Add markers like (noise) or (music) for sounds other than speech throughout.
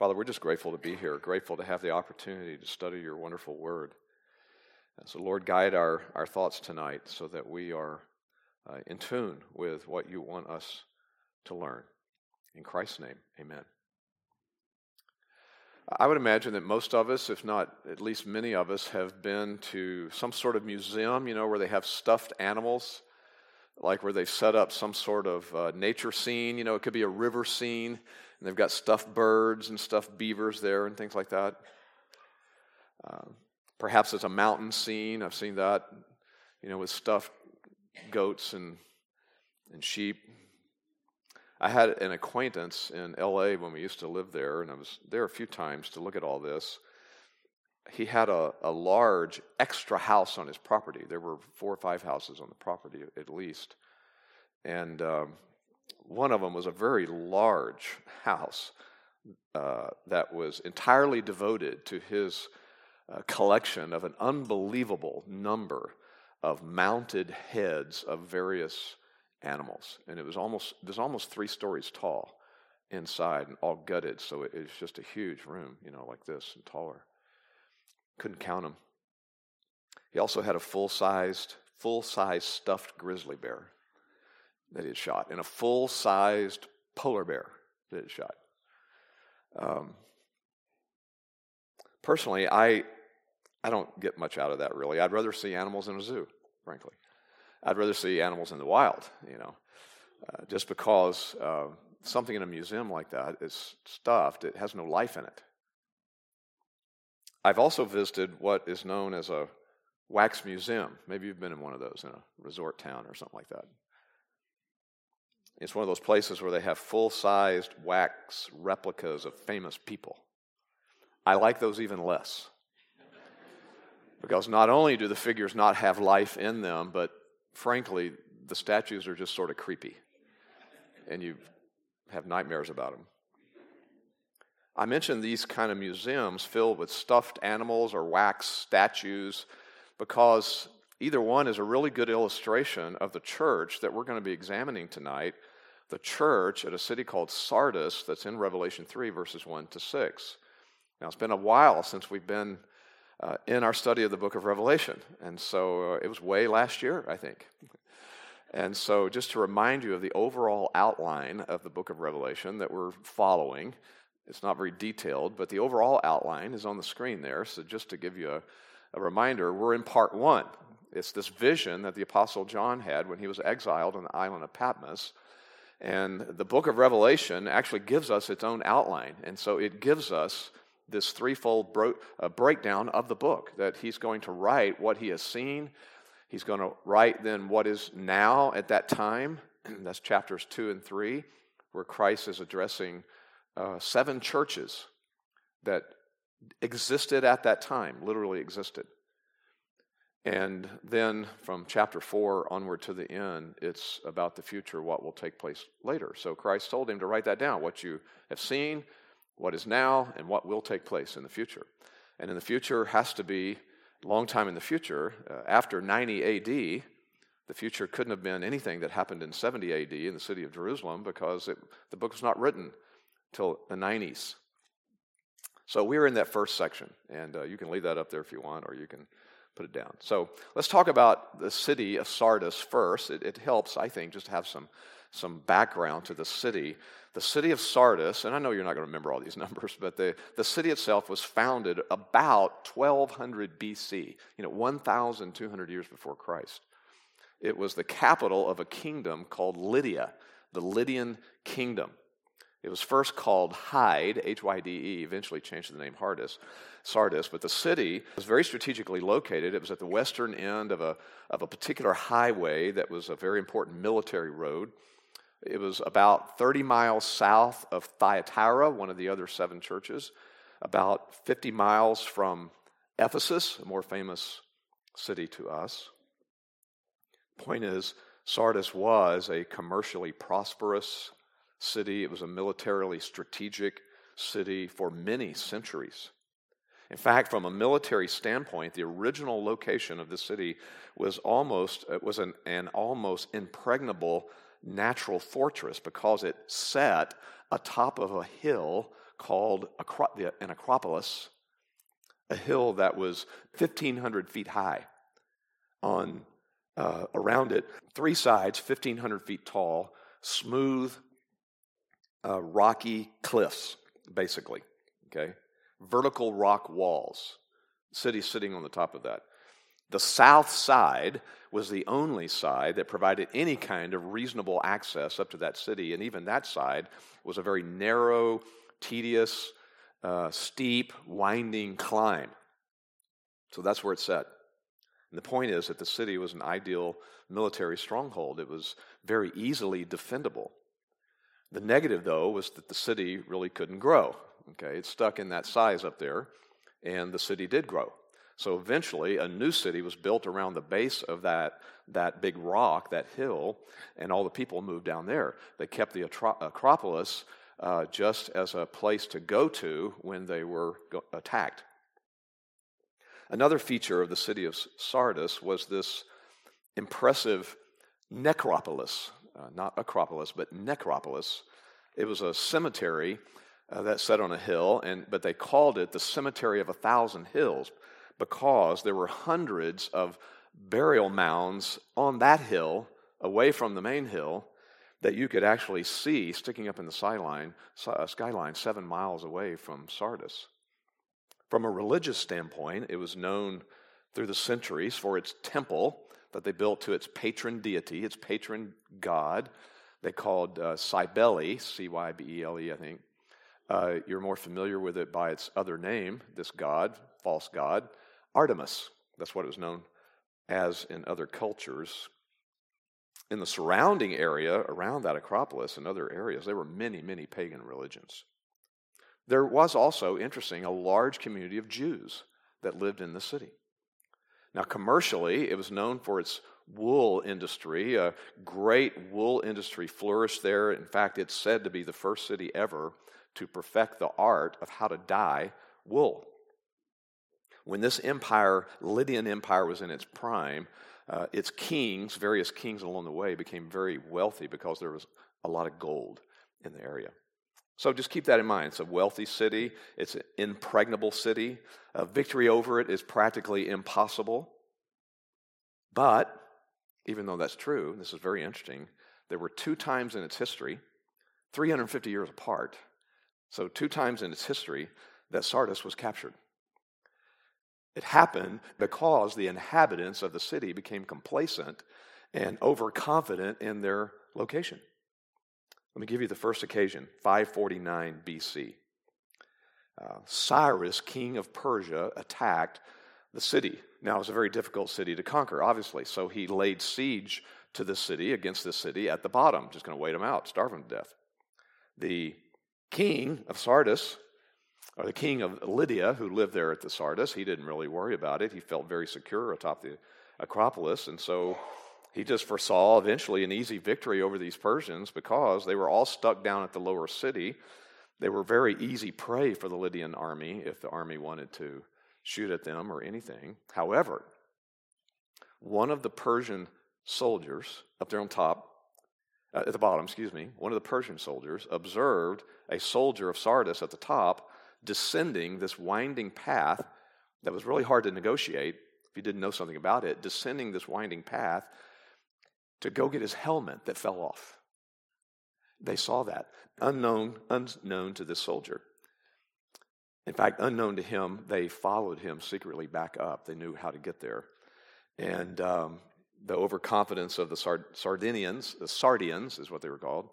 Father, we're just grateful to be here, grateful to have the opportunity to study your wonderful word. And so, Lord, guide our, our thoughts tonight so that we are uh, in tune with what you want us to learn. In Christ's name, amen. I would imagine that most of us, if not at least many of us, have been to some sort of museum, you know, where they have stuffed animals, like where they've set up some sort of uh, nature scene. You know, it could be a river scene, and they've got stuffed birds and stuffed beavers there and things like that. Uh, perhaps it's a mountain scene. I've seen that, you know, with stuffed goats and, and sheep I had an acquaintance in LA when we used to live there, and I was there a few times to look at all this. He had a, a large extra house on his property. There were four or five houses on the property at least. And um, one of them was a very large house uh, that was entirely devoted to his uh, collection of an unbelievable number of mounted heads of various animals, and it was almost it was almost three stories tall inside and all gutted, so it, it was just a huge room, you know, like this and taller. Couldn't count them. He also had a full sized full sized stuffed grizzly bear that shot, and a full sized polar bear that shot. Um, personally, I I don't get much out of that really. I'd rather see animals in a zoo, frankly. I'd rather see animals in the wild, you know, uh, just because uh, something in a museum like that is stuffed, it has no life in it. I've also visited what is known as a wax museum. Maybe you've been in one of those in a resort town or something like that. It's one of those places where they have full sized wax replicas of famous people. I like those even less. Because not only do the figures not have life in them, but frankly, the statues are just sort of creepy, and you have nightmares about them. I mentioned these kind of museums filled with stuffed animals or wax statues because either one is a really good illustration of the church that we're going to be examining tonight, the church at a city called Sardis that's in Revelation 3, verses 1 to 6. Now, it's been a while since we've been uh, in our study of the book of Revelation. And so uh, it was way last year, I think. And so, just to remind you of the overall outline of the book of Revelation that we're following, it's not very detailed, but the overall outline is on the screen there. So, just to give you a, a reminder, we're in part one. It's this vision that the Apostle John had when he was exiled on the island of Patmos. And the book of Revelation actually gives us its own outline. And so, it gives us this threefold bro- uh, breakdown of the book that he's going to write what he has seen. He's going to write then what is now at that time. (clears throat) That's chapters two and three, where Christ is addressing uh, seven churches that existed at that time, literally existed. And then from chapter 4 onward to the end, it's about the future, what will take place later. So Christ told him to write that down, what you have seen, what is now and what will take place in the future. And in the future has to be a long time in the future. Uh, after 90 AD, the future couldn't have been anything that happened in 70 AD in the city of Jerusalem because it, the book was not written till the 90s. So we're in that first section, and uh, you can leave that up there if you want, or you can put it down. So let's talk about the city of Sardis first. It, it helps, I think, just to have some, some background to the city the city of Sardis, and I know you're not going to remember all these (laughs) numbers, but the, the city itself was founded about 1200 BC, you know, 1,200 years before Christ. It was the capital of a kingdom called Lydia, the Lydian kingdom. It was first called Hyde, H Y D E, eventually changed to the name Hardis, Sardis, but the city was very strategically located. It was at the western end of a, of a particular highway that was a very important military road. It was about 30 miles south of Thyatira, one of the other seven churches, about 50 miles from Ephesus, a more famous city to us. Point is, Sardis was a commercially prosperous city. It was a militarily strategic city for many centuries. In fact, from a military standpoint, the original location of the city was almost was an, an almost impregnable natural fortress because it sat atop of a hill called an Acropolis, a hill that was 1,500 feet high. On uh, around it, three sides, 1,500 feet tall, smooth, uh, rocky cliffs, basically. Okay, vertical rock walls. City sitting on the top of that. The south side was the only side that provided any kind of reasonable access up to that city, and even that side was a very narrow, tedious, uh, steep, winding climb. So that's where it's set. And the point is that the city was an ideal military stronghold. It was very easily defendable. The negative, though, was that the city really couldn't grow. Okay, it's stuck in that size up there, and the city did grow. So eventually, a new city was built around the base of that, that big rock, that hill, and all the people moved down there. They kept the Acropolis uh, just as a place to go to when they were attacked. Another feature of the city of Sardis was this impressive necropolis, uh, not Acropolis, but necropolis. It was a cemetery uh, that sat on a hill, and, but they called it the Cemetery of a Thousand Hills because there were hundreds of burial mounds on that hill, away from the main hill, that you could actually see sticking up in the skyline, uh, skyline seven miles away from Sardis. From a religious standpoint, it was known through the centuries for its temple that they built to its patron deity, its patron god. They called uh, Cybele, C Y B E L E, I think. Uh, you're more familiar with it by its other name, this god, false god, Artemis. That's what it was known as in other cultures. In the surrounding area around that Acropolis and other areas, there were many, many pagan religions. There was also, interesting, a large community of Jews that lived in the city. Now, commercially, it was known for its wool industry. A great wool industry flourished there. In fact, it's said to be the first city ever to perfect the art of how to dye wool. When this empire, Lydian Empire, was in its prime, uh, its kings, various kings along the way, became very wealthy because there was a lot of gold in the area. So just keep that in mind. It's a wealthy city, it's an impregnable city. A victory over it is practically impossible. But, even though that's true, this is very interesting, there were two times in its history, 350 years apart, so two times in its history, that Sardis was captured. It happened because the inhabitants of the city became complacent and overconfident in their location. Let me give you the first occasion 549 BC. Uh, Cyrus, king of Persia, attacked the city. Now, it was a very difficult city to conquer, obviously, so he laid siege to the city, against the city at the bottom, just going to wait them out, starve them to death. The king of Sardis or the king of Lydia, who lived there at the Sardis, he didn't really worry about it. He felt very secure atop the Acropolis, and so he just foresaw eventually an easy victory over these Persians because they were all stuck down at the lower city. They were very easy prey for the Lydian army if the army wanted to shoot at them or anything. However, one of the Persian soldiers up there on top, uh, at the bottom, excuse me, one of the Persian soldiers observed a soldier of Sardis at the top descending this winding path that was really hard to negotiate if you didn't know something about it, descending this winding path to go get his helmet that fell off. They saw that, unknown, unknown to this soldier. In fact, unknown to him, they followed him secretly back up. They knew how to get there. And um, the overconfidence of the Sard- Sardinians, the Sardians is what they were called,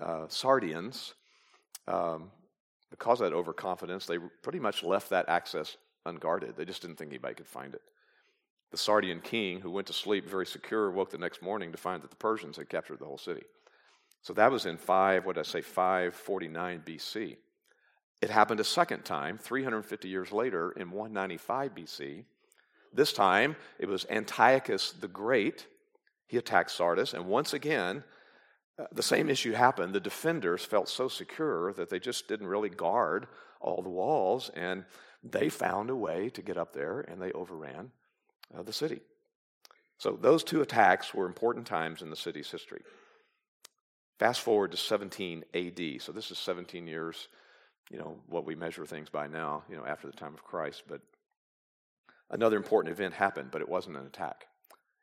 uh, Sardians, um, because of that overconfidence, they pretty much left that access unguarded. They just didn't think anybody could find it. The Sardian king, who went to sleep very secure, woke the next morning to find that the Persians had captured the whole city. So that was in 5, what did I say, 549 BC. It happened a second time, 350 years later, in 195 BC. This time, it was Antiochus the Great. He attacked Sardis, and once again, uh, the same issue happened. The defenders felt so secure that they just didn't really guard all the walls, and they found a way to get up there and they overran the city. So, those two attacks were important times in the city's history. Fast forward to 17 AD. So, this is 17 years you know, what we measure things by now, you know, after the time of Christ. But another important event happened, but it wasn't an attack.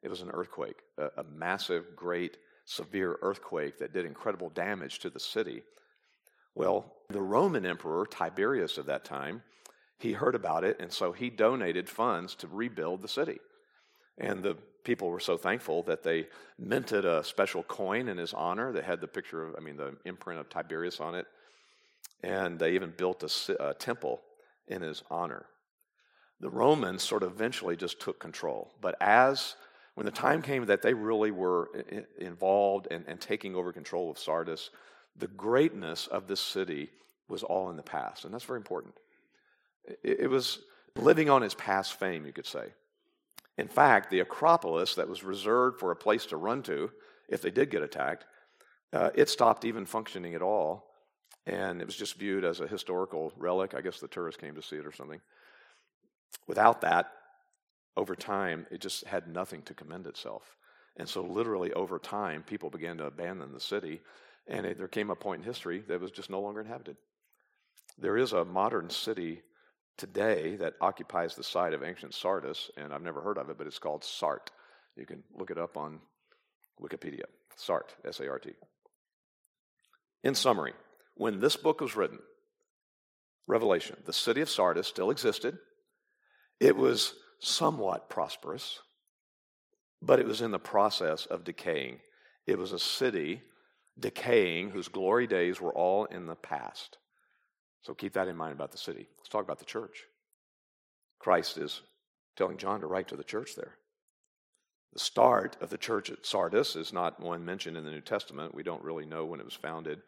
It was an earthquake, a, a massive, great, severe earthquake that did incredible damage to the city. Well, the Roman emperor, Tiberius of that time, he heard about it, and so he donated funds to rebuild the city. And the people were so thankful that they minted a special coin in his honor that had the picture of, I mean, the imprint of Tiberius on it. And they even built a, a temple in his honor. The Romans sort of eventually just took control. But as when the time came that they really were involved and, and taking over control of Sardis, the greatness of this city was all in the past. And that's very important. It, was living on its past fame, you could say. In fact, the Acropolis that was reserved for a place to run to if they did get attacked, uh, it stopped even functioning at all. And it was just viewed as a historical relic. I guess the tourists came to see it or something. Without that, over time, it just had nothing to commend itself. And so, literally, over time, people began to abandon the city, and it, there came a point in history that was just no longer inhabited. There is a modern city today that occupies the site of ancient Sardis, and I've never heard of it, but it's called Sart. You can look it up on Wikipedia. Sart, S A R T. In summary, when this book was written, Revelation, the city of Sardis still existed. It was somewhat prosperous, but it was in the process of decaying. It was a city decaying whose glory days were all in the past. So keep that in mind about the city. Let's talk about the church. Christ is telling John to write to the church there. The start of the church at Sardis is not one mentioned in the New Testament. We don't really know when it was founded.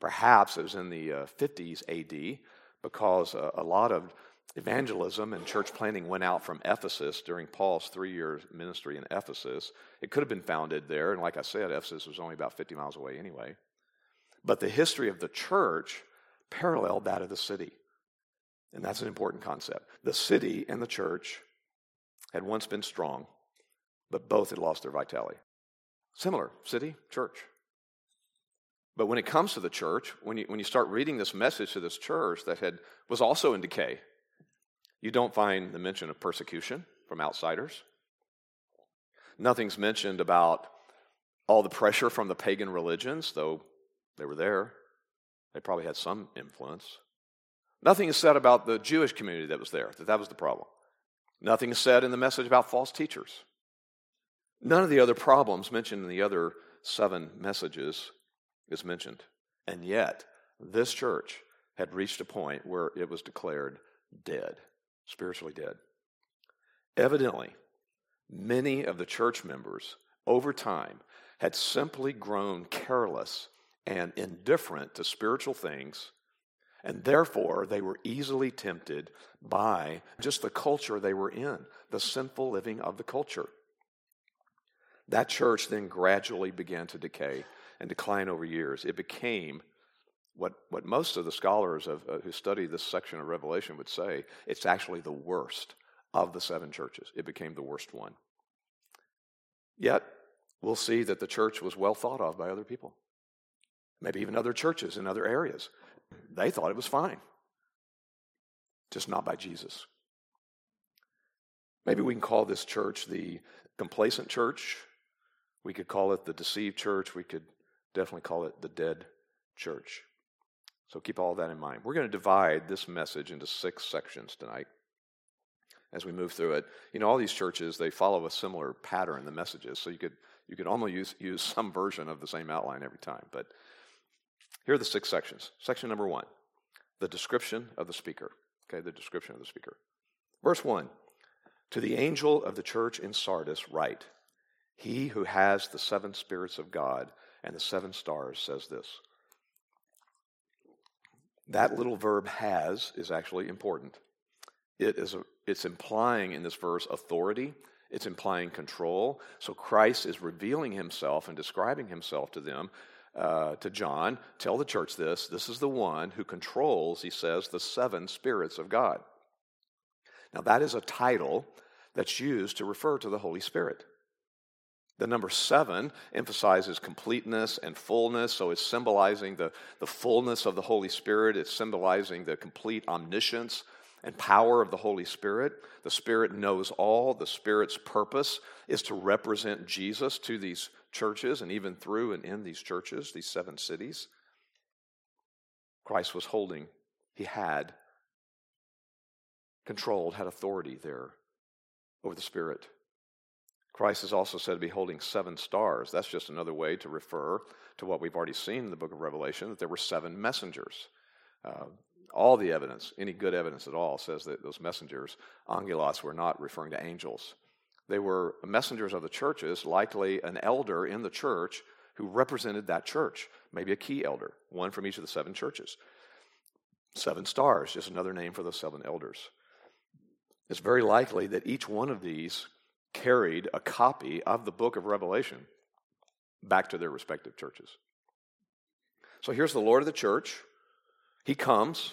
Perhaps it was in the uh, 50s AD because uh, a lot of evangelism and church planting went out from Ephesus during Paul's three year ministry in Ephesus. It could have been founded there, and like I said, Ephesus was only about 50 miles away anyway. But the history of the church paralleled that of the city. And that's an important concept. The city and the church had once been strong, but both had lost their vitality. Similar, city, church. But when it comes to the church, when you, when you start reading this message to this church that had, was also in decay, you don't find the mention of persecution from outsiders. Nothing's mentioned about all the pressure from the pagan religions, though they were there. They probably had some influence. Nothing is said about the Jewish community that was there, that that was the problem. Nothing is said in the message about false teachers. None of the other problems mentioned in the other seven messages is mentioned. And yet, this church had reached a point where it was declared dead spiritually dead. Evidently, many of the church members over time had simply grown careless and indifferent to spiritual things, and therefore they were easily tempted by just the culture they were in, the sinful living of the culture. That church then gradually began to decay and decline over years. It became what, what most of the scholars of, uh, who study this section of Revelation would say, it's actually the worst of the seven churches. It became the worst one. Yet, we'll see that the church was well thought of by other people, maybe even other churches in other areas. They thought it was fine, just not by Jesus. Maybe we can call this church the complacent church. We could call it the deceived church. We could definitely call it the dead church. So keep all that in mind. We're going to divide this message into six sections tonight as we move through it. You know, all these churches, they follow a similar pattern, the messages. So you could, you could almost use, use some version of the same outline every time. But here are the six sections. Section number one the description of the speaker. Okay, the description of the speaker. Verse one To the angel of the church in Sardis, write, He who has the seven spirits of God and the seven stars says this. That little verb has is actually important. It is a, it's implying in this verse authority, it's implying control. So Christ is revealing himself and describing himself to them, uh, to John. Tell the church this this is the one who controls, he says, the seven spirits of God. Now, that is a title that's used to refer to the Holy Spirit. The number seven emphasizes completeness and fullness, so it's symbolizing the, the fullness of the Holy Spirit. It's symbolizing the complete omniscience and power of the Holy Spirit. The Spirit knows all. The Spirit's purpose is to represent Jesus to these churches and even through and in these churches, these seven cities. Christ was holding, he had controlled, had authority there over the Spirit. Christ is also said to be holding seven stars. That's just another way to refer to what we've already seen in the book of Revelation that there were seven messengers. Uh, all the evidence, any good evidence at all, says that those messengers, angelos, were not referring to angels. They were messengers of the churches, likely an elder in the church who represented that church, maybe a key elder, one from each of the seven churches. Seven stars, just another name for the seven elders. It's very likely that each one of these carried a copy of the book of Revelation back to their respective churches. So here's the Lord of the church. He comes.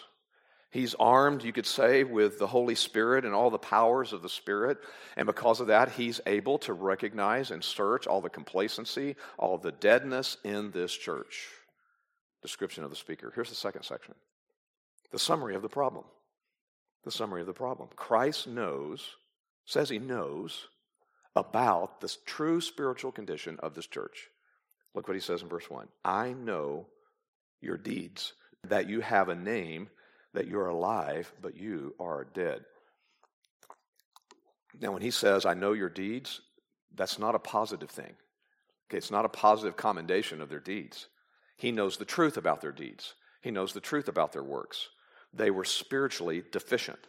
He's armed, you could say, with the Holy Spirit and all the powers of the Spirit. And because of that, he's able to recognize and search all the complacency, all the deadness in this church. Description of the speaker. Here's the second section the summary of the problem. The summary of the problem. Christ knows, says he knows, about the true spiritual condition of this church. Look what he says in verse 1 I know your deeds, that you have a name, that you're alive, but you are dead. Now, when he says, I know your deeds, that's not a positive thing. Okay, it's not a positive commendation of their deeds. He knows the truth about their deeds, he knows the truth about their works. They were spiritually deficient.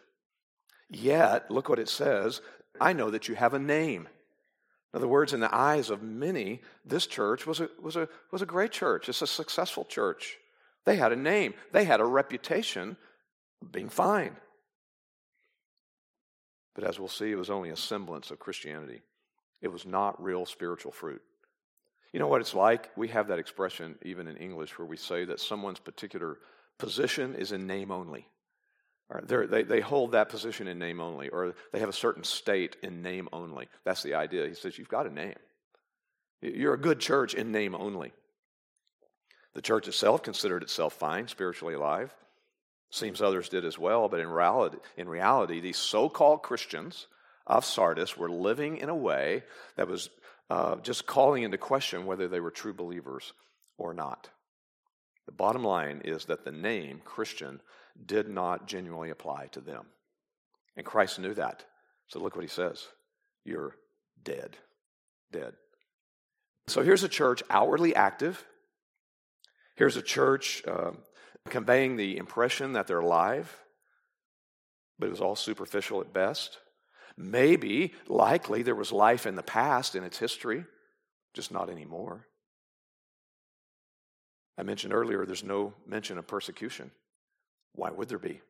Yet, look what it says I know that you have a name. In other words, in the eyes of many, this church was a, was, a, was a great church. It's a successful church. They had a name, they had a reputation being fine. But as we'll see, it was only a semblance of Christianity. It was not real spiritual fruit. You know what it's like? We have that expression even in English where we say that someone's particular position is in name only. They, they hold that position in name only, or they have a certain state in name only. That's the idea. He says, You've got a name. You're a good church in name only. The church itself considered itself fine, spiritually alive. Seems others did as well, but in reality, in reality these so called Christians of Sardis were living in a way that was uh, just calling into question whether they were true believers or not. The bottom line is that the name Christian did not genuinely apply to them. And Christ knew that. So look what he says You're dead. Dead. So here's a church outwardly active. Here's a church uh, conveying the impression that they're alive, but it was all superficial at best. Maybe, likely, there was life in the past in its history, just not anymore. I mentioned earlier there's no mention of persecution. Why would there be?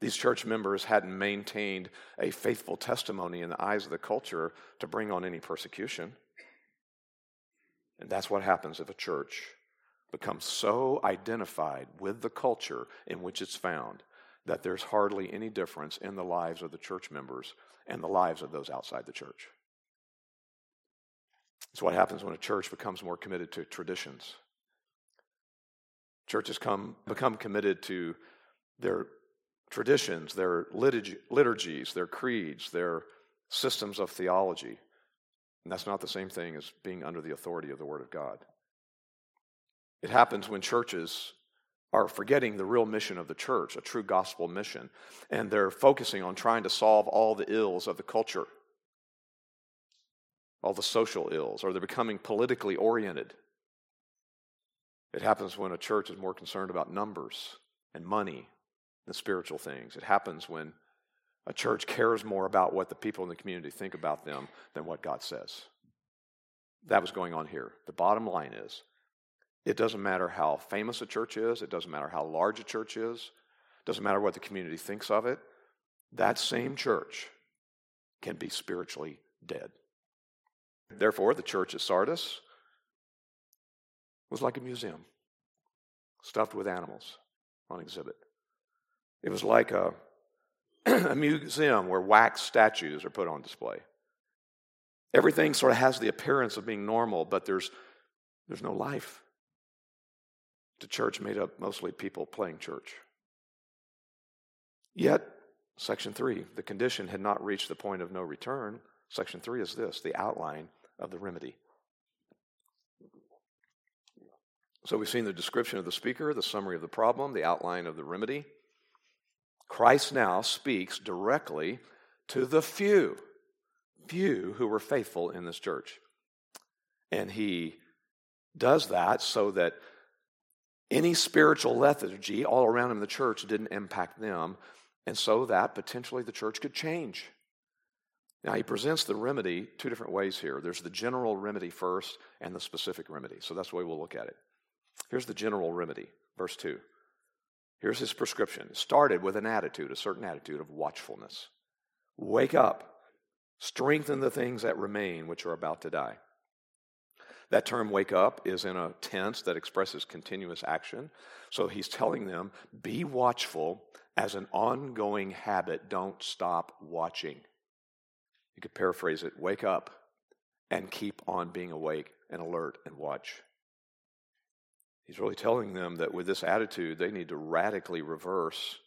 These church members hadn't maintained a faithful testimony in the eyes of the culture to bring on any persecution. And that's what happens if a church becomes so identified with the culture in which it's found that there's hardly any difference in the lives of the church members and the lives of those outside the church. It's what happens when a church becomes more committed to traditions Churches come, become committed to their traditions, their liturgies, their creeds, their systems of theology. And that's not the same thing as being under the authority of the Word of God. It happens when churches are forgetting the real mission of the church, a true gospel mission, and they're focusing on trying to solve all the ills of the culture, all the social ills, or they're becoming politically oriented it happens when a church is more concerned about numbers and money than spiritual things. It happens when a church cares more about what the people in the community think about them than what God says. That was going on here. The bottom line is it doesn't matter how famous a church is, it doesn't matter how large a church is, it doesn't matter what the community thinks of it. That same church can be spiritually dead. Therefore, the church at Sardis was like a museum, stuffed with animals on exhibit. It was like a, (clears throat) a museum where wax statues are put on display. Everything sort of has the appearance of being normal, but there's, there's no life. The church made up mostly people playing church. Yet, section three, the condition had not reached the point of no return. Section three is this the outline of the remedy. So we've seen the description of the speaker, the summary of the problem, the outline of the remedy. Christ now speaks directly to the few, few who were faithful in this church. And he does that so that any spiritual lethargy all around in the church didn't impact them, and so that potentially the church could change. Now, he presents the remedy two different ways here. There's the general remedy first and the specific remedy. So that's the way we'll look at it. Here's the general remedy, verse 2. Here's his prescription. It started with an attitude, a certain attitude of watchfulness. Wake up, strengthen the things that remain, which are about to die. That term wake up is in a tense that expresses continuous action. So he's telling them be watchful as an ongoing habit. Don't stop watching. You could paraphrase it wake up and keep on being awake and alert and watch. He's really telling them that with this attitude, they need to radically reverse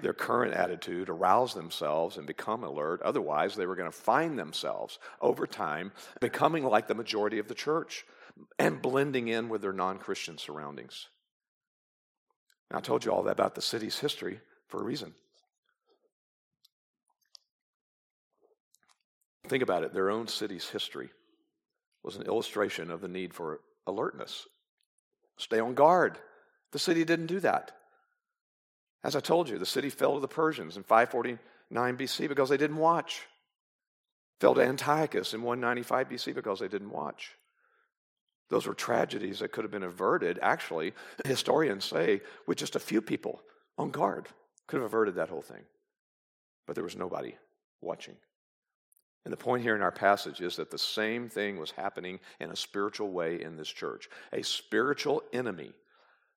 their current attitude, arouse themselves, and become alert. Otherwise, they were going to find themselves over time becoming like the majority of the church and blending in with their non Christian surroundings. Now, I told you all that about the city's history for a reason. Think about it their own city's history was an illustration of the need for alertness. Stay on guard. The city didn't do that. As I told you, the city fell to the Persians in 549 BC because they didn't watch. Fell to Antiochus in 195 BC because they didn't watch. Those were tragedies that could have been averted, actually, historians say, with just a few people on guard. Could have averted that whole thing. But there was nobody watching. And the point here in our passage is that the same thing was happening in a spiritual way in this church. A spiritual enemy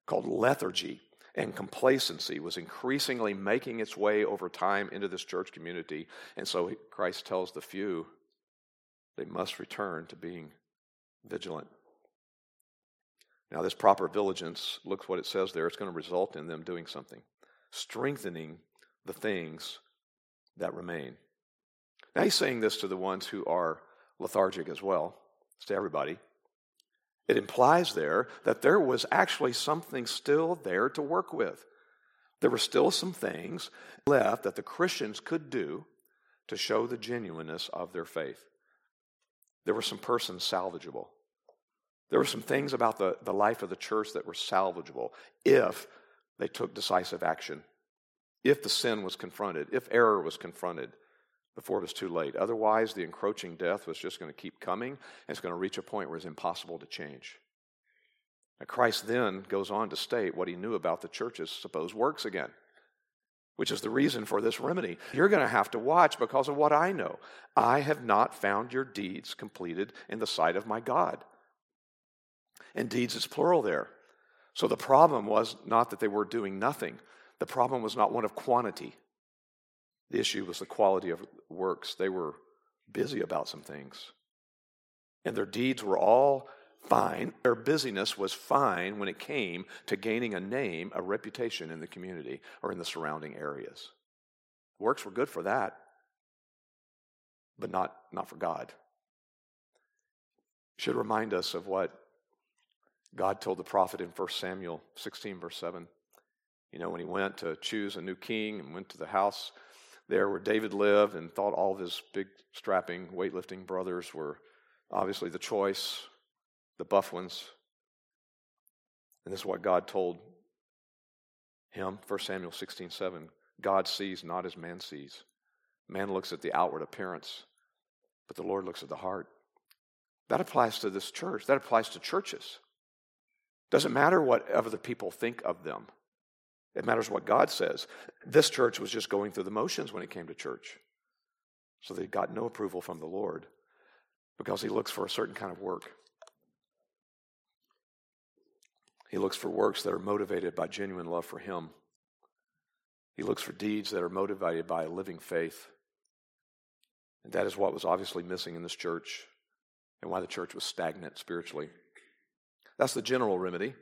called lethargy and complacency was increasingly making its way over time into this church community. And so Christ tells the few they must return to being vigilant. Now, this proper vigilance, looks what it says there, it's going to result in them doing something, strengthening the things that remain. Now, he's saying this to the ones who are lethargic as well, it's to everybody. It implies there that there was actually something still there to work with. There were still some things left that the Christians could do to show the genuineness of their faith. There were some persons salvageable. There were some things about the, the life of the church that were salvageable if they took decisive action, if the sin was confronted, if error was confronted, before it was too late. Otherwise, the encroaching death was just going to keep coming, and it's going to reach a point where it's impossible to change. Now, Christ then goes on to state what he knew about the church's supposed works again, which is the reason for this remedy. You're going to have to watch because of what I know. I have not found your deeds completed in the sight of my God. And deeds is plural there. So the problem was not that they were doing nothing, the problem was not one of quantity. The issue was the quality of works. They were busy about some things. And their deeds were all fine. Their busyness was fine when it came to gaining a name, a reputation in the community or in the surrounding areas. Works were good for that, but not, not for God. Should remind us of what God told the prophet in 1 Samuel 16, verse 7. You know, when he went to choose a new king and went to the house there where David lived and thought all of his big, strapping, weightlifting brothers were obviously the choice, the buff ones. And this is what God told him, 1 Samuel 16 7. God sees not as man sees. Man looks at the outward appearance, but the Lord looks at the heart. That applies to this church. That applies to churches. Doesn't matter what other people think of them. It matters what God says. This church was just going through the motions when it came to church. So they got no approval from the Lord because He looks for a certain kind of work. He looks for works that are motivated by genuine love for Him. He looks for deeds that are motivated by a living faith. And that is what was obviously missing in this church and why the church was stagnant spiritually. That's the general remedy.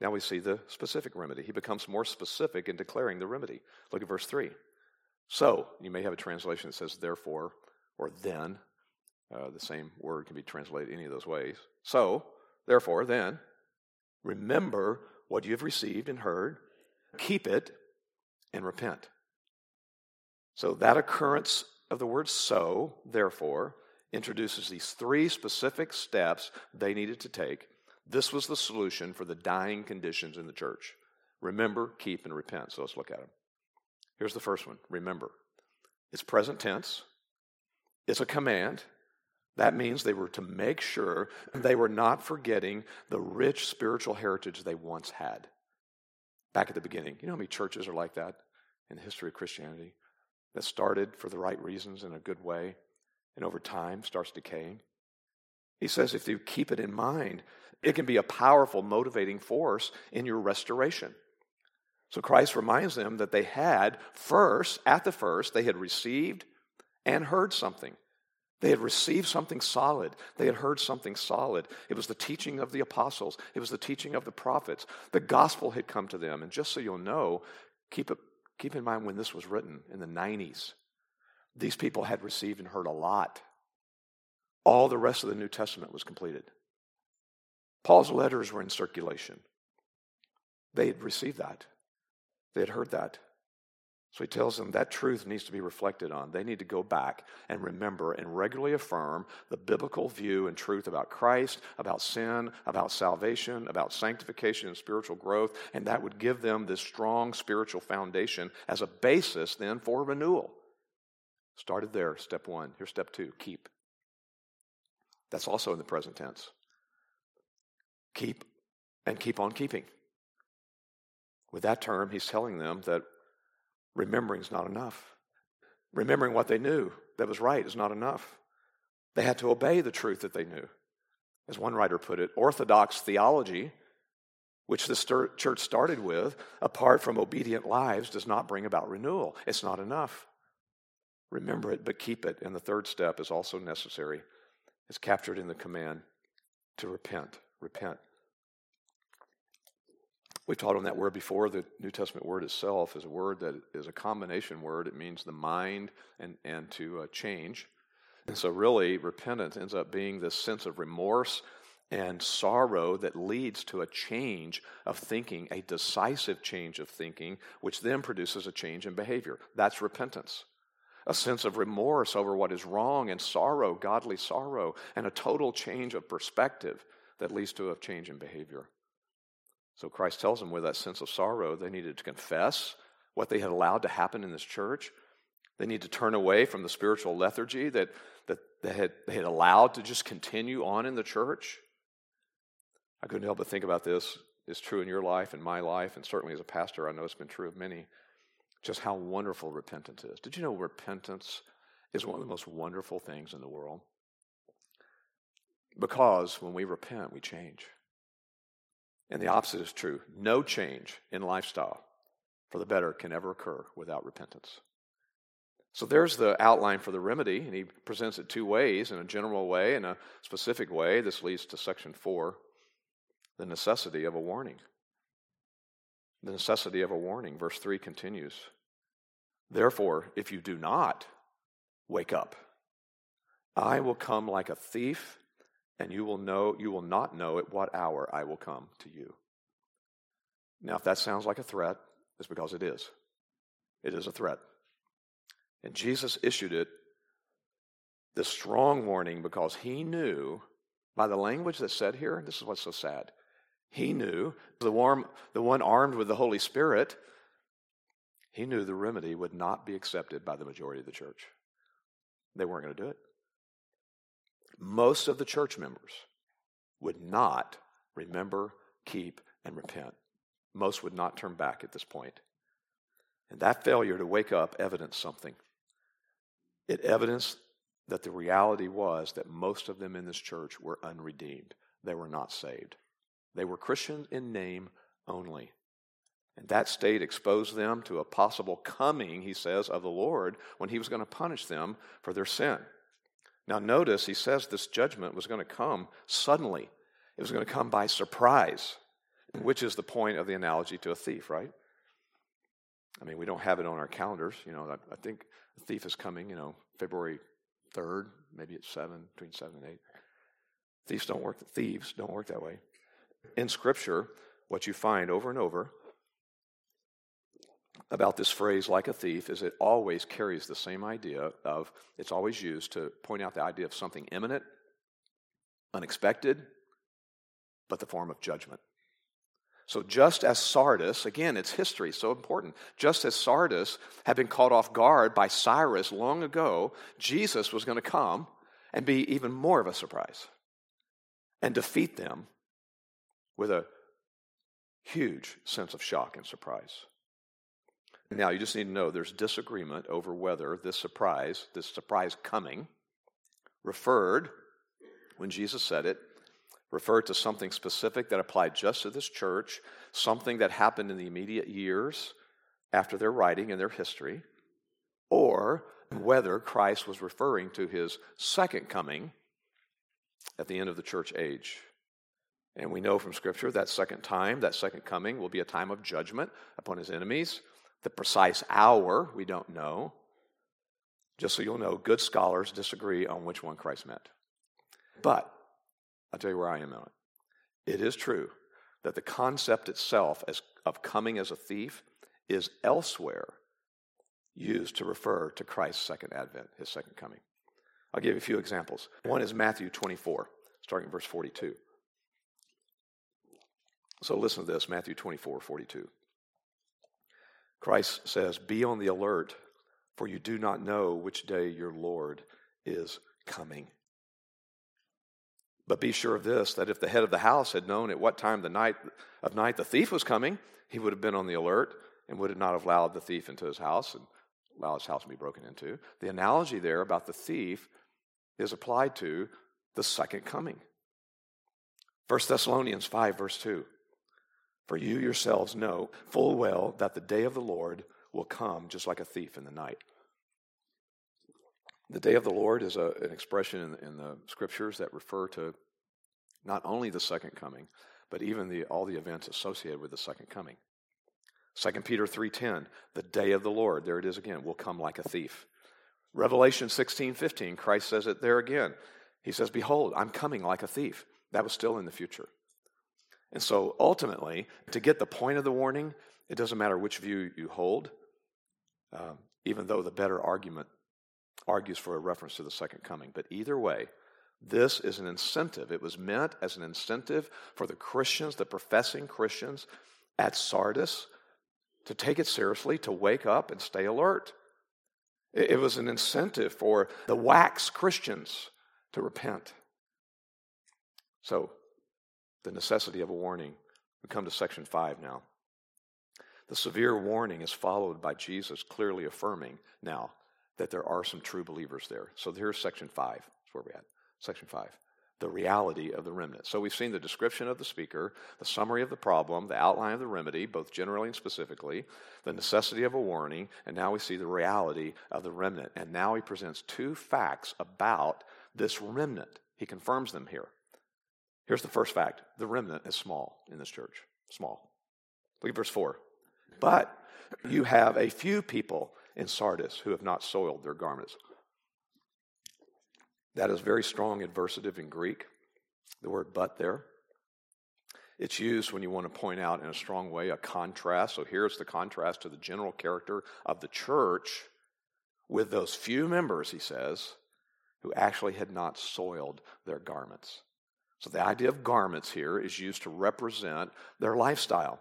Now we see the specific remedy. He becomes more specific in declaring the remedy. Look at verse 3. So, you may have a translation that says therefore or then. Uh, the same word can be translated any of those ways. So, therefore, then, remember what you have received and heard, keep it, and repent. So, that occurrence of the word so, therefore, introduces these three specific steps they needed to take. This was the solution for the dying conditions in the church. Remember, keep, and repent. So let's look at them. Here's the first one remember. It's present tense, it's a command. That means they were to make sure they were not forgetting the rich spiritual heritage they once had back at the beginning. You know how many churches are like that in the history of Christianity? That started for the right reasons in a good way and over time starts decaying. He says if you keep it in mind, it can be a powerful motivating force in your restoration. So Christ reminds them that they had first, at the first, they had received and heard something. They had received something solid. They had heard something solid. It was the teaching of the apostles, it was the teaching of the prophets. The gospel had come to them. And just so you'll know, keep, it, keep in mind when this was written in the 90s, these people had received and heard a lot. All the rest of the New Testament was completed. Paul's letters were in circulation. They had received that, they had heard that. So he tells them that truth needs to be reflected on. They need to go back and remember and regularly affirm the biblical view and truth about Christ, about sin, about salvation, about sanctification and spiritual growth, and that would give them this strong spiritual foundation as a basis then for renewal. Started there, step one. Here's step two keep. That's also in the present tense. Keep and keep on keeping. With that term, he's telling them that remembering is not enough. Remembering what they knew that was right is not enough. They had to obey the truth that they knew. As one writer put it, orthodox theology, which the church started with, apart from obedient lives, does not bring about renewal. It's not enough. Remember it, but keep it. And the third step is also necessary. It's captured in the command to repent. Repent. We've taught on that word before. The New Testament word itself is a word that is a combination word. It means the mind and, and to uh, change. And so, really, repentance ends up being this sense of remorse and sorrow that leads to a change of thinking, a decisive change of thinking, which then produces a change in behavior. That's repentance a sense of remorse over what is wrong and sorrow, godly sorrow, and a total change of perspective that leads to a change in behavior. So Christ tells them with that sense of sorrow, they needed to confess what they had allowed to happen in this church. They need to turn away from the spiritual lethargy that, that they, had, they had allowed to just continue on in the church. I couldn't help but think about this. It's true in your life and my life, and certainly as a pastor, I know it's been true of many just how wonderful repentance is. Did you know repentance is one of the most wonderful things in the world? Because when we repent, we change. And the opposite is true. No change in lifestyle for the better can ever occur without repentance. So there's the outline for the remedy, and he presents it two ways in a general way and a specific way. This leads to section four the necessity of a warning the necessity of a warning. Verse 3 continues Therefore, if you do not wake up, I will come like a thief, and you will know you will not know at what hour I will come to you. Now, if that sounds like a threat, it's because it is. It is a threat. And Jesus issued it this strong warning because he knew by the language that's said here, this is what's so sad. He knew, the, warm, the one armed with the Holy Spirit, he knew the remedy would not be accepted by the majority of the church. They weren't going to do it. Most of the church members would not remember, keep, and repent. Most would not turn back at this point. And that failure to wake up evidenced something. It evidenced that the reality was that most of them in this church were unredeemed. They were not saved. They were Christians in name only. And that state exposed them to a possible coming, he says, of the Lord when he was going to punish them for their sin. Now, notice he says this judgment was going to come suddenly, it was going to come by surprise, which is the point of the analogy to a thief, right? I mean, we don't have it on our calendars. You know, I, think the thief is coming, you know, February 3rd, maybe it's 7, between 7 and 8. Thieves don't work, thieves don't work that way. In Scripture, what you find over and over about this phrase, like a thief, is it always carries the same idea of, it's always used to point out the idea of something imminent, unexpected, but the form of judgment. So, just as Sardis, again, it's history, so important. Just as Sardis had been caught off guard by Cyrus long ago, Jesus was going to come and be even more of a surprise and defeat them with a huge sense of shock and surprise. Now, you just need to know there's disagreement over whether this surprise, this surprise coming, referred, when Jesus said it, referred to something specific that applied just to this church, something that happened in the immediate years after their writing and their history, or whether Christ was referring to his second coming at the end of the church age. And we know from Scripture that second time, that second coming, will be a time of judgment upon his enemies. The precise hour, we don't know. Just so you'll know, good scholars disagree on which one Christ meant. But I'll tell you where I am on it. It is true that the concept itself as, of coming as a thief is elsewhere used to refer to Christ's second advent, his second coming. I'll give you a few examples. One is Matthew 24, starting verse 42. So listen to this Matthew 24, 42. Christ says, Be on the alert, for you do not know which day your Lord is coming. But be sure of this that if the head of the house had known at what time the night of night the thief was coming, he would have been on the alert and would not have allowed the thief into his house and allowed his house to be broken into. The analogy there about the thief is applied to the second coming. 1 Thessalonians 5, verse 2. For you yourselves know full well that the day of the Lord will come just like a thief in the night. The day of the Lord is a, an expression in, in, the scriptures that refer to not only the second coming, but even the, all the events associated with the second coming. 2 Peter 3:10, the day of the Lord, there it is again, will come like a thief. Revelation 16:15, Christ says it there again. He says, Behold, I'm coming like a thief. That was still in the future. And so ultimately, to get the point of the warning, it doesn't matter which view you hold, um, even though the better argument argues for a reference to the second coming. But either way, this is an incentive. It was meant as an incentive for the Christians, the professing Christians at Sardis, to take it seriously, to wake up and stay alert. It was an incentive for the wax Christians to repent. So, the necessity of a warning. We come to section 5 now. The severe warning is followed by Jesus clearly affirming now that there are some true believers there. So here's section 5. That's where we're at. Section 5 the reality of the remnant. So we've seen the description of the speaker, the summary of the problem, the outline of the remedy, both generally and specifically, the necessity of a warning, and now we see the reality of the remnant. And now he presents two facts about this remnant. He confirms them here. Here's the first fact the remnant is small in this church. Small. Look at verse 4. But you have a few people in Sardis who have not soiled their garments. That is very strong adversative in Greek, the word but there. It's used when you want to point out in a strong way a contrast. So here's the contrast to the general character of the church with those few members, he says, who actually had not soiled their garments. So the idea of garments here is used to represent their lifestyle.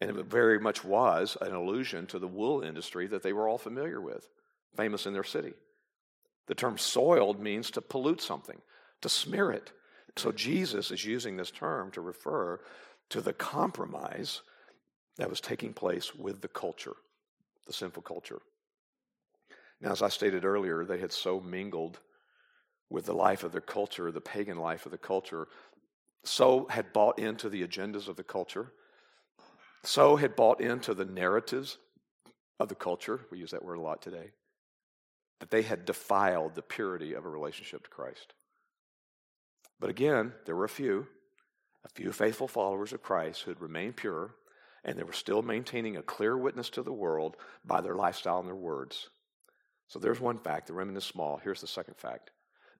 And it very much was an allusion to the wool industry that they were all familiar with, famous in their city. The term soiled means to pollute something, to smear it. So Jesus is using this term to refer to the compromise that was taking place with the culture, the sinful culture. Now, as I stated earlier, they had so mingled with the life of their culture, the pagan life of the culture, so had bought into the agendas of the culture so had bought into the narratives of the culture, we use that word a lot today, that they had defiled the purity of a relationship to Christ. But again, there were a few, a few faithful followers of Christ who had remained pure, and they were still maintaining a clear witness to the world by their lifestyle and their words. So there's one fact the remnant is small. Here's the second fact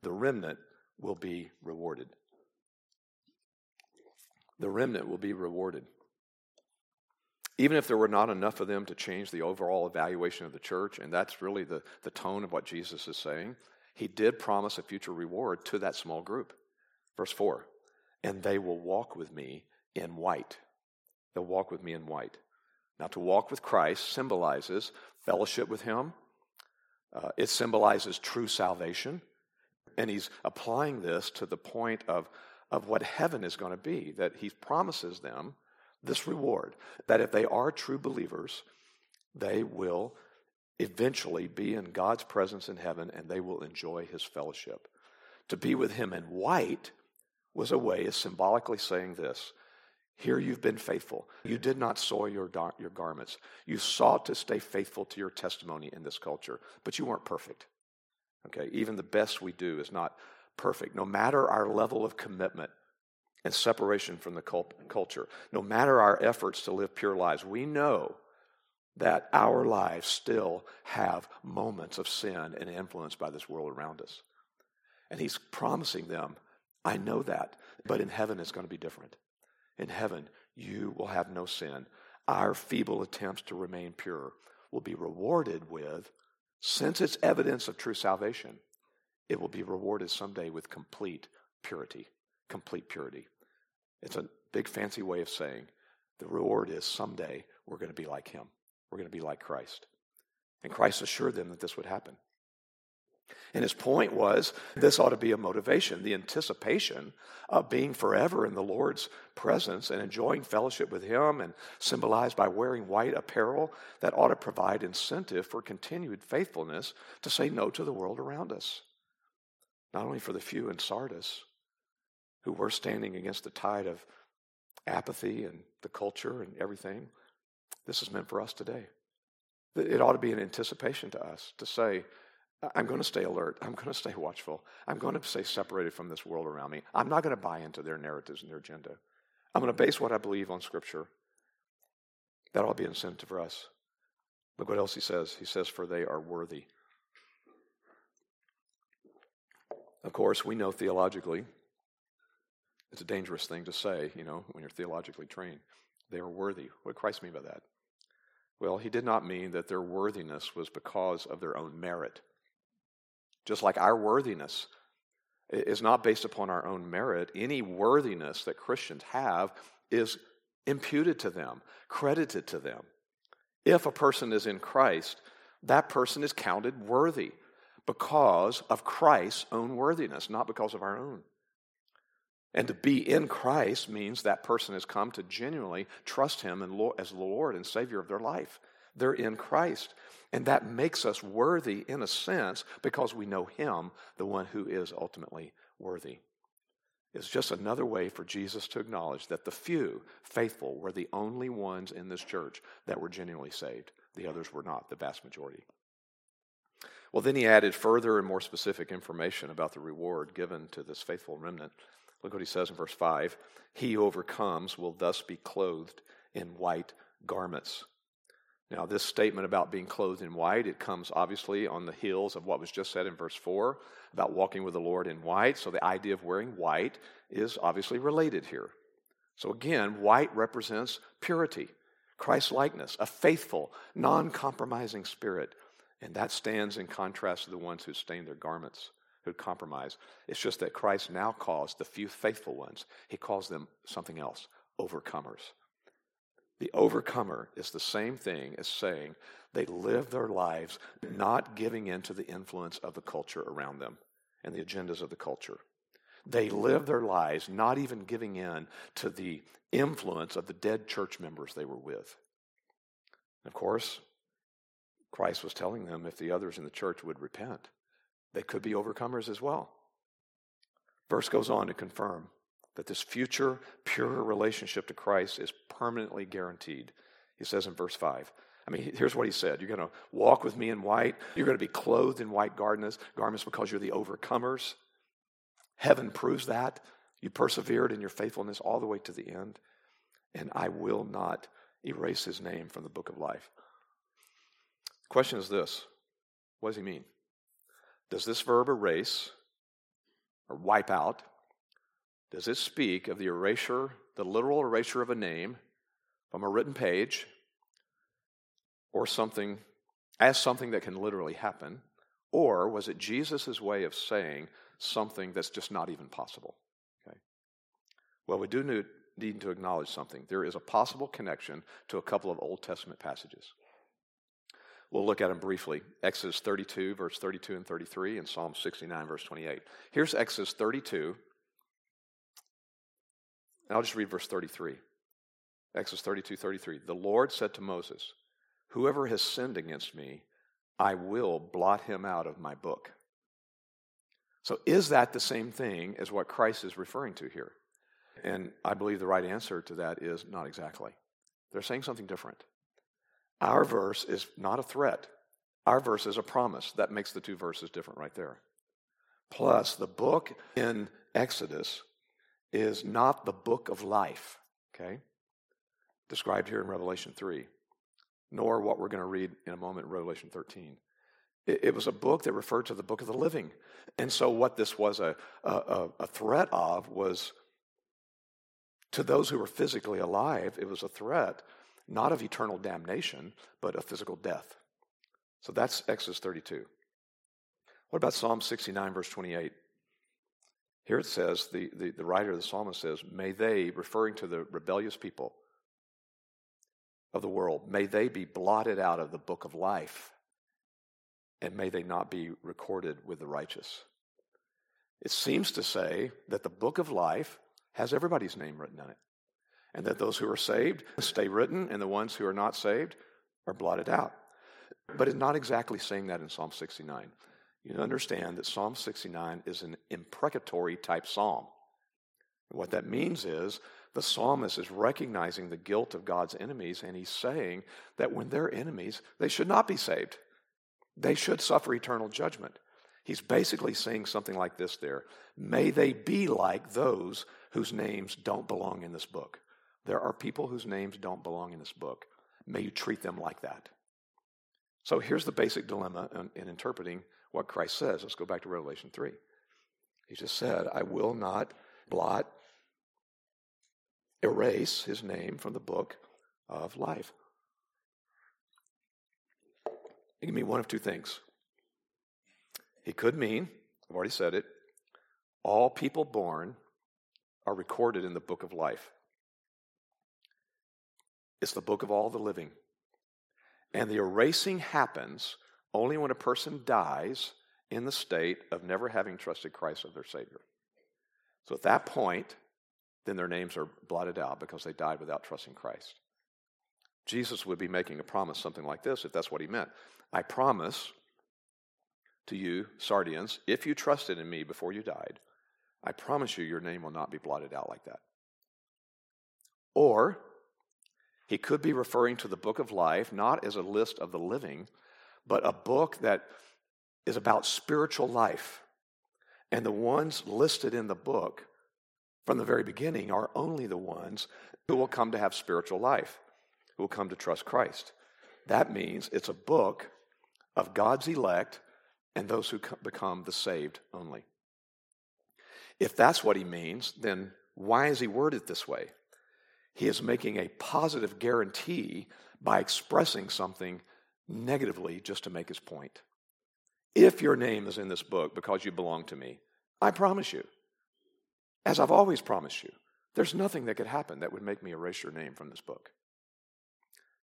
the remnant will be rewarded. The remnant will be rewarded. Even if there were not enough of them to change the overall evaluation of the church, and that's really the, the tone of what Jesus is saying, he did promise a future reward to that small group. Verse 4 And they will walk with me in white. They'll walk with me in white. Now, to walk with Christ symbolizes fellowship with Him, uh, it symbolizes true salvation. And he's applying this to the point of, of what heaven is going to be, that he promises them this reward that if they are true believers, they will eventually be in God's presence in heaven and they will enjoy his fellowship. To be with him in white was a way of symbolically saying this Here you've been faithful. You did not soil your, your garments. You sought to stay faithful to your testimony in this culture, but you weren't perfect. Okay, even the best we do is not perfect. No matter our level of commitment, and separation from the culture. No matter our efforts to live pure lives, we know that our lives still have moments of sin and influence by this world around us. And he's promising them, I know that, but in heaven it's going to be different. In heaven, you will have no sin. Our feeble attempts to remain pure will be rewarded with, since it's evidence of true salvation, it will be rewarded someday with complete purity. Complete purity. It's a big fancy way of saying the reward is someday we're going to be like him. We're going to be like Christ. And Christ assured them that this would happen. And his point was this ought to be a motivation, the anticipation of being forever in the Lord's presence and enjoying fellowship with him and symbolized by wearing white apparel that ought to provide incentive for continued faithfulness to say no to the world around us. Not only for the few in Sardis, who were standing against the tide of apathy and the culture and everything. This is meant for us today. It ought to be an anticipation to us to say, I'm going to stay alert. I'm going to stay watchful. I'm going to stay separated from this world around me. I'm not going to buy into their narratives and their agenda. I'm going to base what I believe on Scripture. That ought to be incentive for us. Look what else he says. He says, For they are worthy. Of course, we know theologically it's a dangerous thing to say, you know, when you're theologically trained. They are worthy. What did Christ mean by that? Well, he did not mean that their worthiness was because of their own merit. Just like our worthiness is not based upon our own merit, any worthiness that Christians have is imputed to them, credited to them. If a person is in Christ, that person is counted worthy because of Christ's own worthiness, not because of our own. And to be in Christ means that person has come to genuinely trust Him as the Lord and Savior of their life. They're in Christ. And that makes us worthy in a sense because we know Him, the one who is ultimately worthy. It's just another way for Jesus to acknowledge that the few faithful were the only ones in this church that were genuinely saved. The others were not, the vast majority. Well, then he added further and more specific information about the reward given to this faithful remnant. Look what he says in verse 5 He who overcomes will thus be clothed in white garments. Now, this statement about being clothed in white, it comes obviously on the heels of what was just said in verse 4 about walking with the Lord in white. So the idea of wearing white is obviously related here. So again, white represents purity, Christ likeness, a faithful, non compromising spirit. And that stands in contrast to the ones who stain their garments who compromise. It's just that Christ now calls the few faithful ones, he calls them something else overcomers. The overcomer is the same thing as saying they live their lives not giving in to the influence of the culture around them and the agendas of the culture. They live their lives not even giving in to the influence of the dead church members they were with. Of course, Christ was telling them if the others in the church would repent, they could be overcomers as well. Verse goes on to confirm that this future pure relationship to Christ is permanently guaranteed. He says in verse 5. I mean, here's what he said You're going to walk with me in white. You're going to be clothed in white garments, garments because you're the overcomers. Heaven proves that. You persevered in your faithfulness all the way to the end. And I will not erase his name from the book of life. Question is this What does he mean? Does this verb erase or wipe out does it speak of the erasure, the literal erasure of a name from a written page or something as something that can literally happen? Or was it Jesus' way of saying something that's just not even possible? Okay. Well, we do need to acknowledge something. There is a possible connection to a couple of Old Testament passages. We'll look at them briefly. Exodus 32, verse 32 and 33, and Psalm 69, verse 28. Here's Exodus 32, and I'll just read verse 33. Exodus 32, 33. The Lord said to Moses, Whoever has sinned against me, I will blot him out of my book. So, is that the same thing as what Christ is referring to here? And I believe the right answer to that is not exactly. They're saying something different. Our verse is not a threat, our verse is a promise. That makes the two verses different right there. Plus, the book in Exodus is not the book of life, okay? Described here in Revelation 3, nor what we're going to read in a moment in Revelation 13. It, it, was a book that referred to the book of the living. And so, what this was a, a, a threat of was to those who were physically alive, it was a threat not of eternal damnation, but of physical death. So that's Exodus 32. What about Psalm 69, verse 28? Here it says, the, the, the writer of the psalmist says, May they, referring to the rebellious people of the world, may they be blotted out of the book of life, and may they not be recorded with the righteous. It seems to say that the book of life has everybody's name written in it, and that those who are saved stay written, and the ones who are not saved are blotted out. But it's not exactly saying that in Psalm 69 you understand that Psalm 69 is an imprecatory type psalm. And what that means is the psalmist is recognizing the guilt of God's enemies, and he's saying that when they're enemies, they should not be saved. They should suffer eternal judgment. He's basically saying something like this there May they be like those whose names don't belong in this book. There are people whose names don't belong in this book. May you treat them like that. So here's the basic dilemma in, in interpreting what Christ says. Let's go back to Revelation 3. He just said, I will not blot, erase his name from the book of life. It can mean one of two things. He could mean, I've already said it, all people born are recorded in the book of life. It's the book of all the living. And the erasing happens only when a person dies in the state of never having trusted Christ as their Savior. So at that point, then their names are blotted out because they died without trusting Christ. Jesus would be making a promise, something like this, if that's what he meant. I promise to you, Sardians, if you trusted in me before you died, I promise you your name will not be blotted out like that. Or, he could be referring to the book of life, not as a list of the living, but a book that is about spiritual life. And the ones listed in the book from the very beginning are only the ones who will come to have spiritual life, who will come to trust Christ. That means it's a book of God's elect and those who become the saved only. If that's what he means, then why is he worded this way? He is making a positive guarantee by expressing something negatively just to make his point. If your name is in this book because you belong to me, I promise you, as I've always promised you, there's nothing that could happen that would make me erase your name from this book.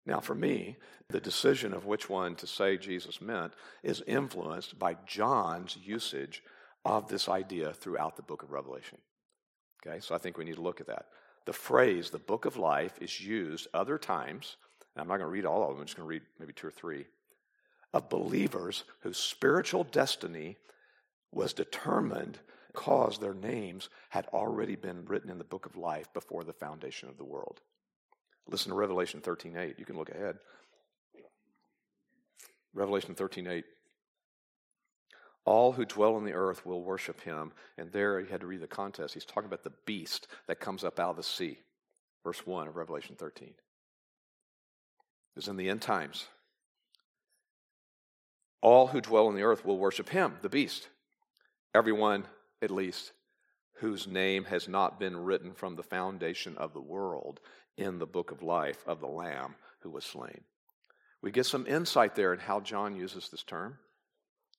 Now, for me, the decision of which one to say Jesus meant is influenced by John's usage of this idea throughout the book of Revelation. Okay, so I think we need to look at that. The phrase, the book of life, is used other times I'm not going to read all of them, I'm just going to read maybe two or three, of believers whose spiritual destiny was determined because their names had already been written in the book of life before the foundation of the world. Listen to Revelation 13:8. You can look ahead. Revelation 13:8. All who dwell on the earth will worship him. And there you had to read the contest. He's talking about the beast that comes up out of the sea. Verse 1 of Revelation 13. Is in the end times. All who dwell on the earth will worship him, the beast. Everyone, at least, whose name has not been written from the foundation of the world in the book of life of the Lamb who was slain. We get some insight there in how John uses this term.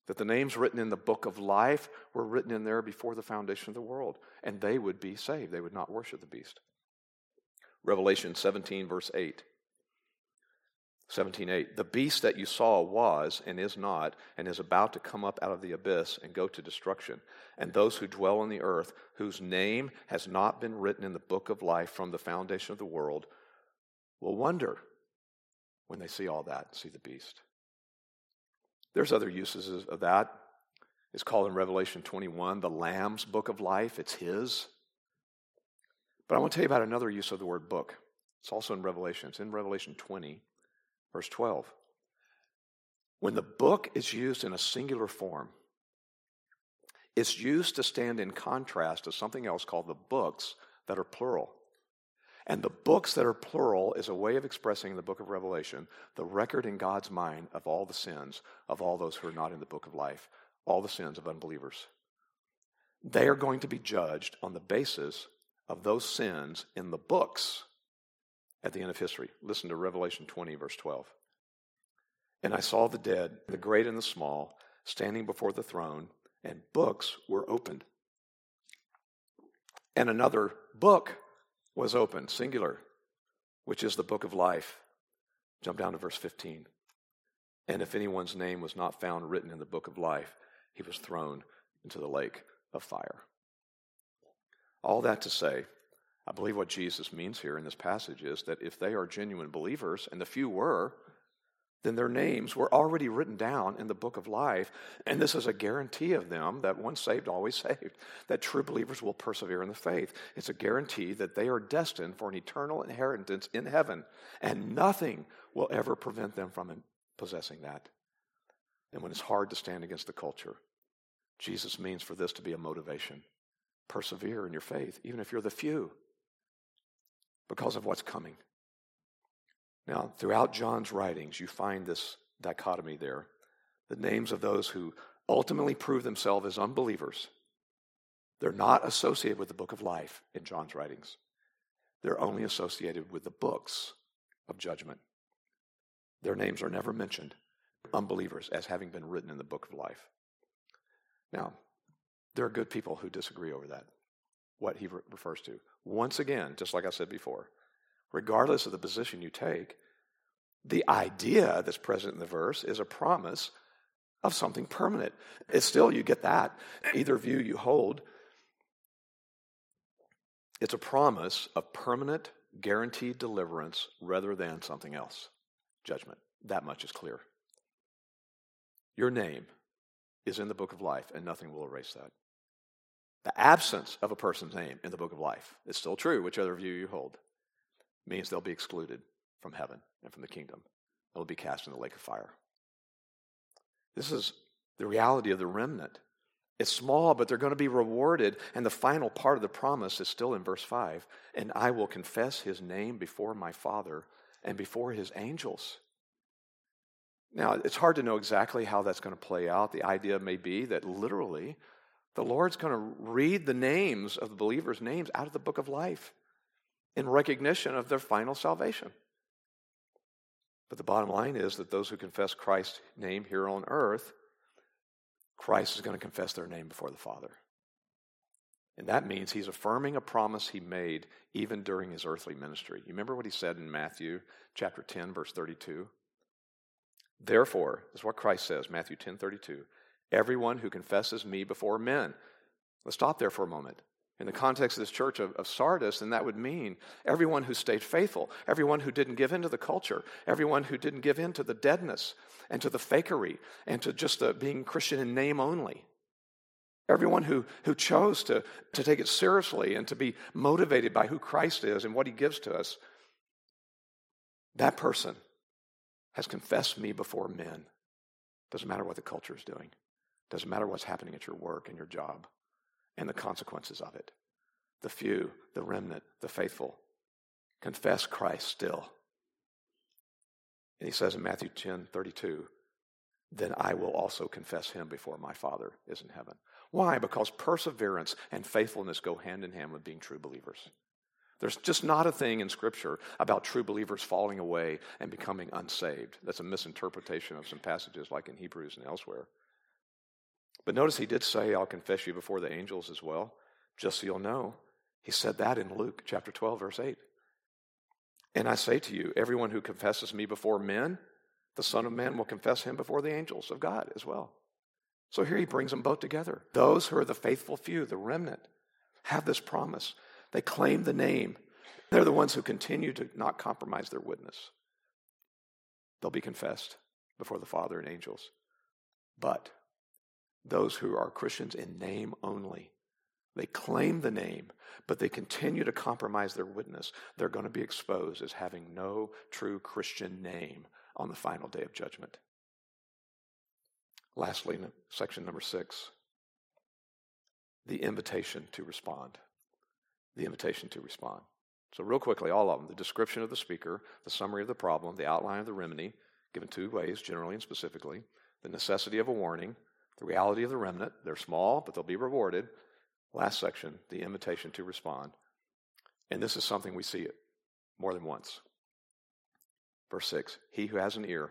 That the names written in the book of life were written in there before the foundation of the world, and they would be saved. They would not worship the beast. Revelation 17, verse 8. 17:8 The beast that you saw was and is not and is about to come up out of the abyss and go to destruction and those who dwell on the earth whose name has not been written in the book of life from the foundation of the world will wonder when they see all that and see the beast there's other uses of that. It's called in Revelation 21 the Lamb's book of life. It's his. But I want to tell you about another use of the word book. It's also in Revelation. It's in Revelation 20, verse 12. When the book is used in a singular form, it's used to stand in contrast to something else called the books that are plural. And the books that are plural is a way of expressing in the book of Revelation the record in God's mind of all the sins of all those who are not in the book of life, all the sins of unbelievers. They are going to be judged on the basis of those sins in the books at the end of history. Listen to Revelation 20, verse 12. And I saw the dead, the great and the small, standing before the throne, and books were opened. And another book was opened, singular, which is the book of life. Jump down to verse 15. And if anyone's name was not found written in the book of life, he was thrown into the lake of fire. All that to say, I believe what Jesus means here in this passage is that if they are genuine believers, and the few were, then their names were already written down in the book of life. And this is a guarantee of them that once saved, always saved, that true believers will persevere in the faith. It's a guarantee that they are destined for an eternal inheritance in heaven, and nothing will ever prevent them from possessing that. And when it's hard to stand against the culture, Jesus means for this to be a motivation. Persevere in your faith, even if you're the few, because of what's coming. Now, throughout John's writings, you find this dichotomy there. The names of those who ultimately prove themselves as unbelievers, they're not associated with the book of life in John's writings. They're only associated with the books of judgment. Their names are never mentioned, unbelievers, as having been written in the book of life. Now, there are good people who disagree over that, what he re- refers to. Once again, just like I said before, regardless of the position you take, the idea that's present in the verse is a promise of something permanent. It's still, you get that. Either view you hold. It's a promise of permanent, guaranteed deliverance rather than something else. Judgment. That much is clear. Your name is in the book of life, and nothing will erase that. The absence of a person's name in the book of life is still true, whichever view you hold means they'll be excluded from heaven and from the kingdom. They'll be cast in the lake of fire. This is the reality of the remnant. It's small, but they're going to be rewarded. And the final part of the promise is still in verse 5 And I will confess his name before my Father and before his angels. Now, it's hard to know exactly how that's going to play out. The idea may be that literally the Lord's going to read the names of the believers' names out of the book of life in recognition of their final salvation. But the bottom line is that those who confess Christ's name here on earth, Christ is going to confess their name before the Father. And that means he's affirming a promise he made even during his earthly ministry. You remember what he said in Matthew chapter 10 verse 32? Therefore, this is what Christ says, Matthew 10 32. Everyone who confesses me before men. Let's stop there for a moment in the context of this church of, of, Sardis, then that would mean everyone who stayed faithful, everyone who didn't give in to the culture, everyone who didn't give in to the deadness and to the fakery and to just the being Christian in name only. Everyone who, who chose to, to take it seriously and to be motivated by who Christ is and what he gives to us, that person has confessed me before men. Doesn't matter what the culture is doing. Doesn't matter what's happening at your work and your job and the consequences of it. The few, the remnant, the faithful confess Christ still. And he says in Matthew 10 32, then I will also confess him before my Father is in heaven. Why? Because perseverance and faithfulness go hand in hand with being true believers. There's just not a thing in Scripture about true believers falling away and becoming unsaved. That's a misinterpretation of some passages like in Hebrews and elsewhere. But notice he did say, I'll confess you before the angels as well, just so you'll know. He said that in Luke chapter 12, verse 8. And I say to you, everyone who confesses me before men, the Son of Man will confess him before the angels of God as well. So here he brings them both together. Those who are the faithful few, the remnant, have this promise. They claim the name. They're the ones who continue to not compromise their witness. They'll be confessed before the Father and angels. But those who are Christians in name only, they claim the name, but they continue to compromise their witness. They're going to be exposed as having no true Christian name on the final day of judgment. Lastly, section number six the invitation to respond. The invitation to respond. So, real quickly, all of them the description of the speaker, the summary of the problem, the outline of the remedy, given two ways, generally and specifically, the necessity of a warning, the reality of the remnant. They're small, but they'll be rewarded. Last section, the invitation to respond. And this is something we see it more than once. Verse 6 He who has an ear,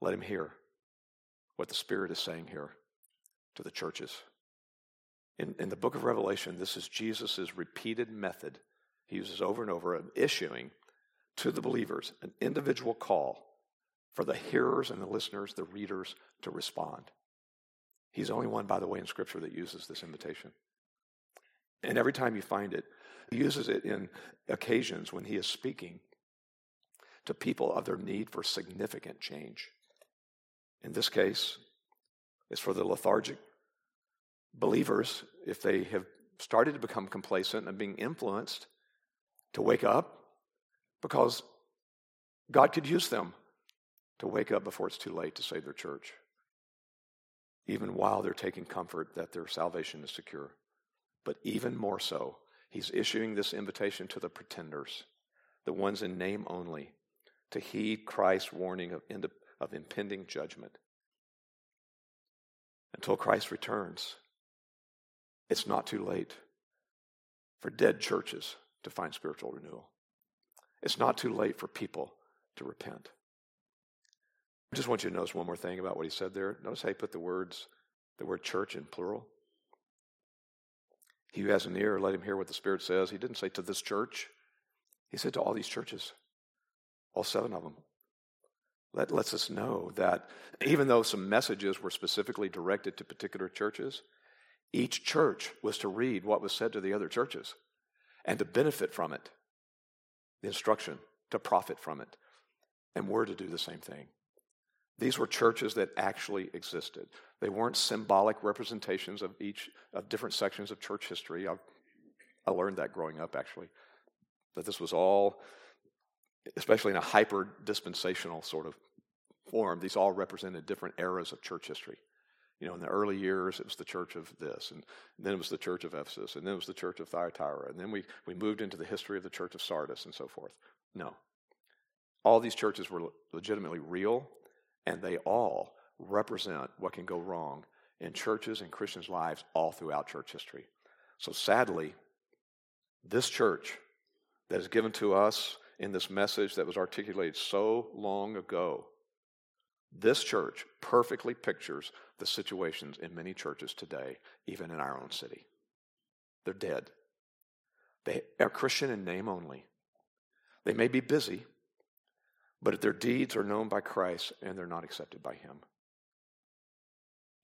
let him hear what the Spirit is saying here to the churches. In, in the book of Revelation, this is Jesus' repeated method. He uses over and over of issuing to the believers an individual call for the hearers and the listeners, the readers, to respond. He's the only one, by the way, in Scripture that uses this invitation. And every time you find it, he uses it in occasions when he is speaking to people of their need for significant change. In this case, it's for the lethargic believers if they have started to become complacent and being influenced to wake up because God could use them to wake up before it's too late to save their church, even while they're taking comfort that their salvation is secure. But even more so, he's issuing this invitation to the pretenders, the ones in name only, to heed Christ's warning of, of impending judgment. Until Christ returns, it's not too late for dead churches to find spiritual renewal. It's not too late for people to repent. I just want you to notice one more thing about what he said there. Notice how he put the words, the word church in plural. He who has an ear, let him hear what the Spirit says. He didn't say to this church, he said to all these churches, all seven of them. That lets us know that even though some messages were specifically directed to particular churches, each church was to read what was said to the other churches and to benefit from it, the instruction, to profit from it. And we're to do the same thing. These were churches that actually existed. They weren't symbolic representations of each of different sections of church history. I, I learned that growing up, actually, that this was all, especially in a hyper dispensational sort of form, these all represented different eras of church history. You know, in the early years, it was the church of this, and then it was the church of Ephesus, and then it was the church of Thyatira, and then we, we moved into the history of the church of Sardis and so forth. No. All these churches were legitimately real, and they all represent what can go wrong in churches and Christians' lives all throughout church history. So sadly, this church that is given to us in this message that was articulated so long ago this church perfectly pictures the situations in many churches today, even in our own city. They're dead. They are Christian in name only. They may be busy, but if their deeds are known by Christ and they're not accepted by Him.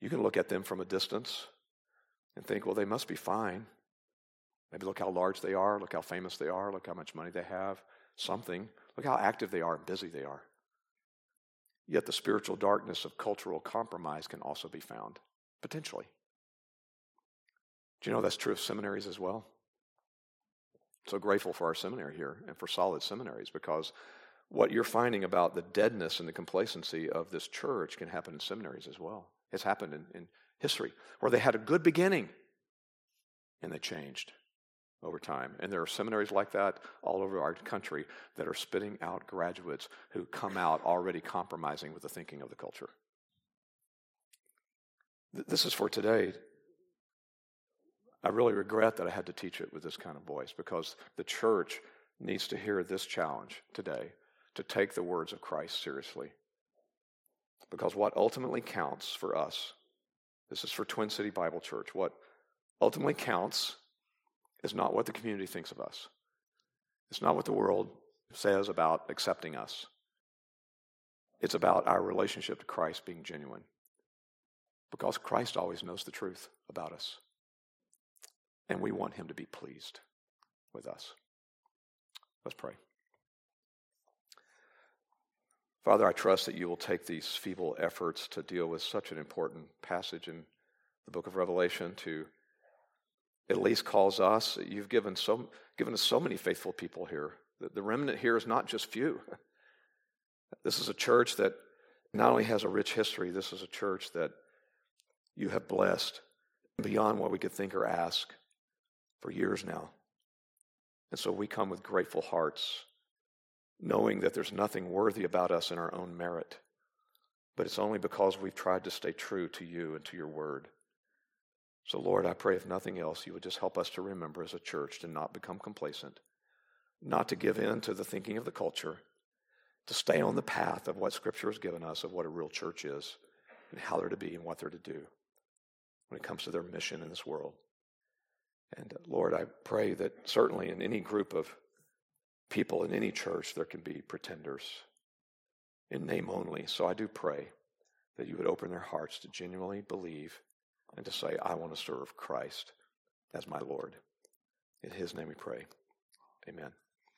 You can look at them from a distance and think, well, they must be fine. Maybe look how large they are, look how famous they are, look how much money they have, something. Look how active they are and busy they are. Yet the spiritual darkness of cultural compromise can also be found, potentially. Do you know that's true of seminaries as well? So grateful for our seminary here and for solid seminaries because what you're finding about the deadness and the complacency of this church can happen in seminaries as well. It's happened in, in history where they had a good beginning and they changed over time. And there are seminaries like that all over our country that are spitting out graduates who come out already compromising with the thinking of the culture. This is for today. I really regret that I had to teach it with this kind of voice because the church needs to hear this challenge today to take the words of Christ seriously. Because what ultimately counts for us, this is for Twin City Bible Church, what ultimately counts is not what the community thinks of us. It's not what the world says about accepting us. It's about our relationship to Christ being genuine. Because Christ always knows the truth about us. And we want him to be pleased with us. Let's pray. Father, I trust that you will take these feeble efforts to deal with such an important passage in the book of Revelation to at least cause us. You've given, so, given us so many faithful people here. The, the remnant here is not just few. (laughs) This is a church that not only has a rich history, this is a church that you have blessed beyond what we could think or ask for years now. And so we come with grateful hearts, knowing that there's nothing worthy about us in our own merit, but it's only because we've tried to stay true to you and to your word. So, Lord, I pray if nothing else, you would just help us to remember as a church to not become complacent, not to give in to the thinking of the culture, to stay on the path of what Scripture has given us of what a real church is and how they're to be and what they're to do when it comes to their mission in this world. And Lord, I pray that certainly in any group of people in any church, there can be pretenders in name only. So I do pray that you would open their hearts to genuinely believe and to say, I want to serve Christ as my Lord. In his name we pray. Amen.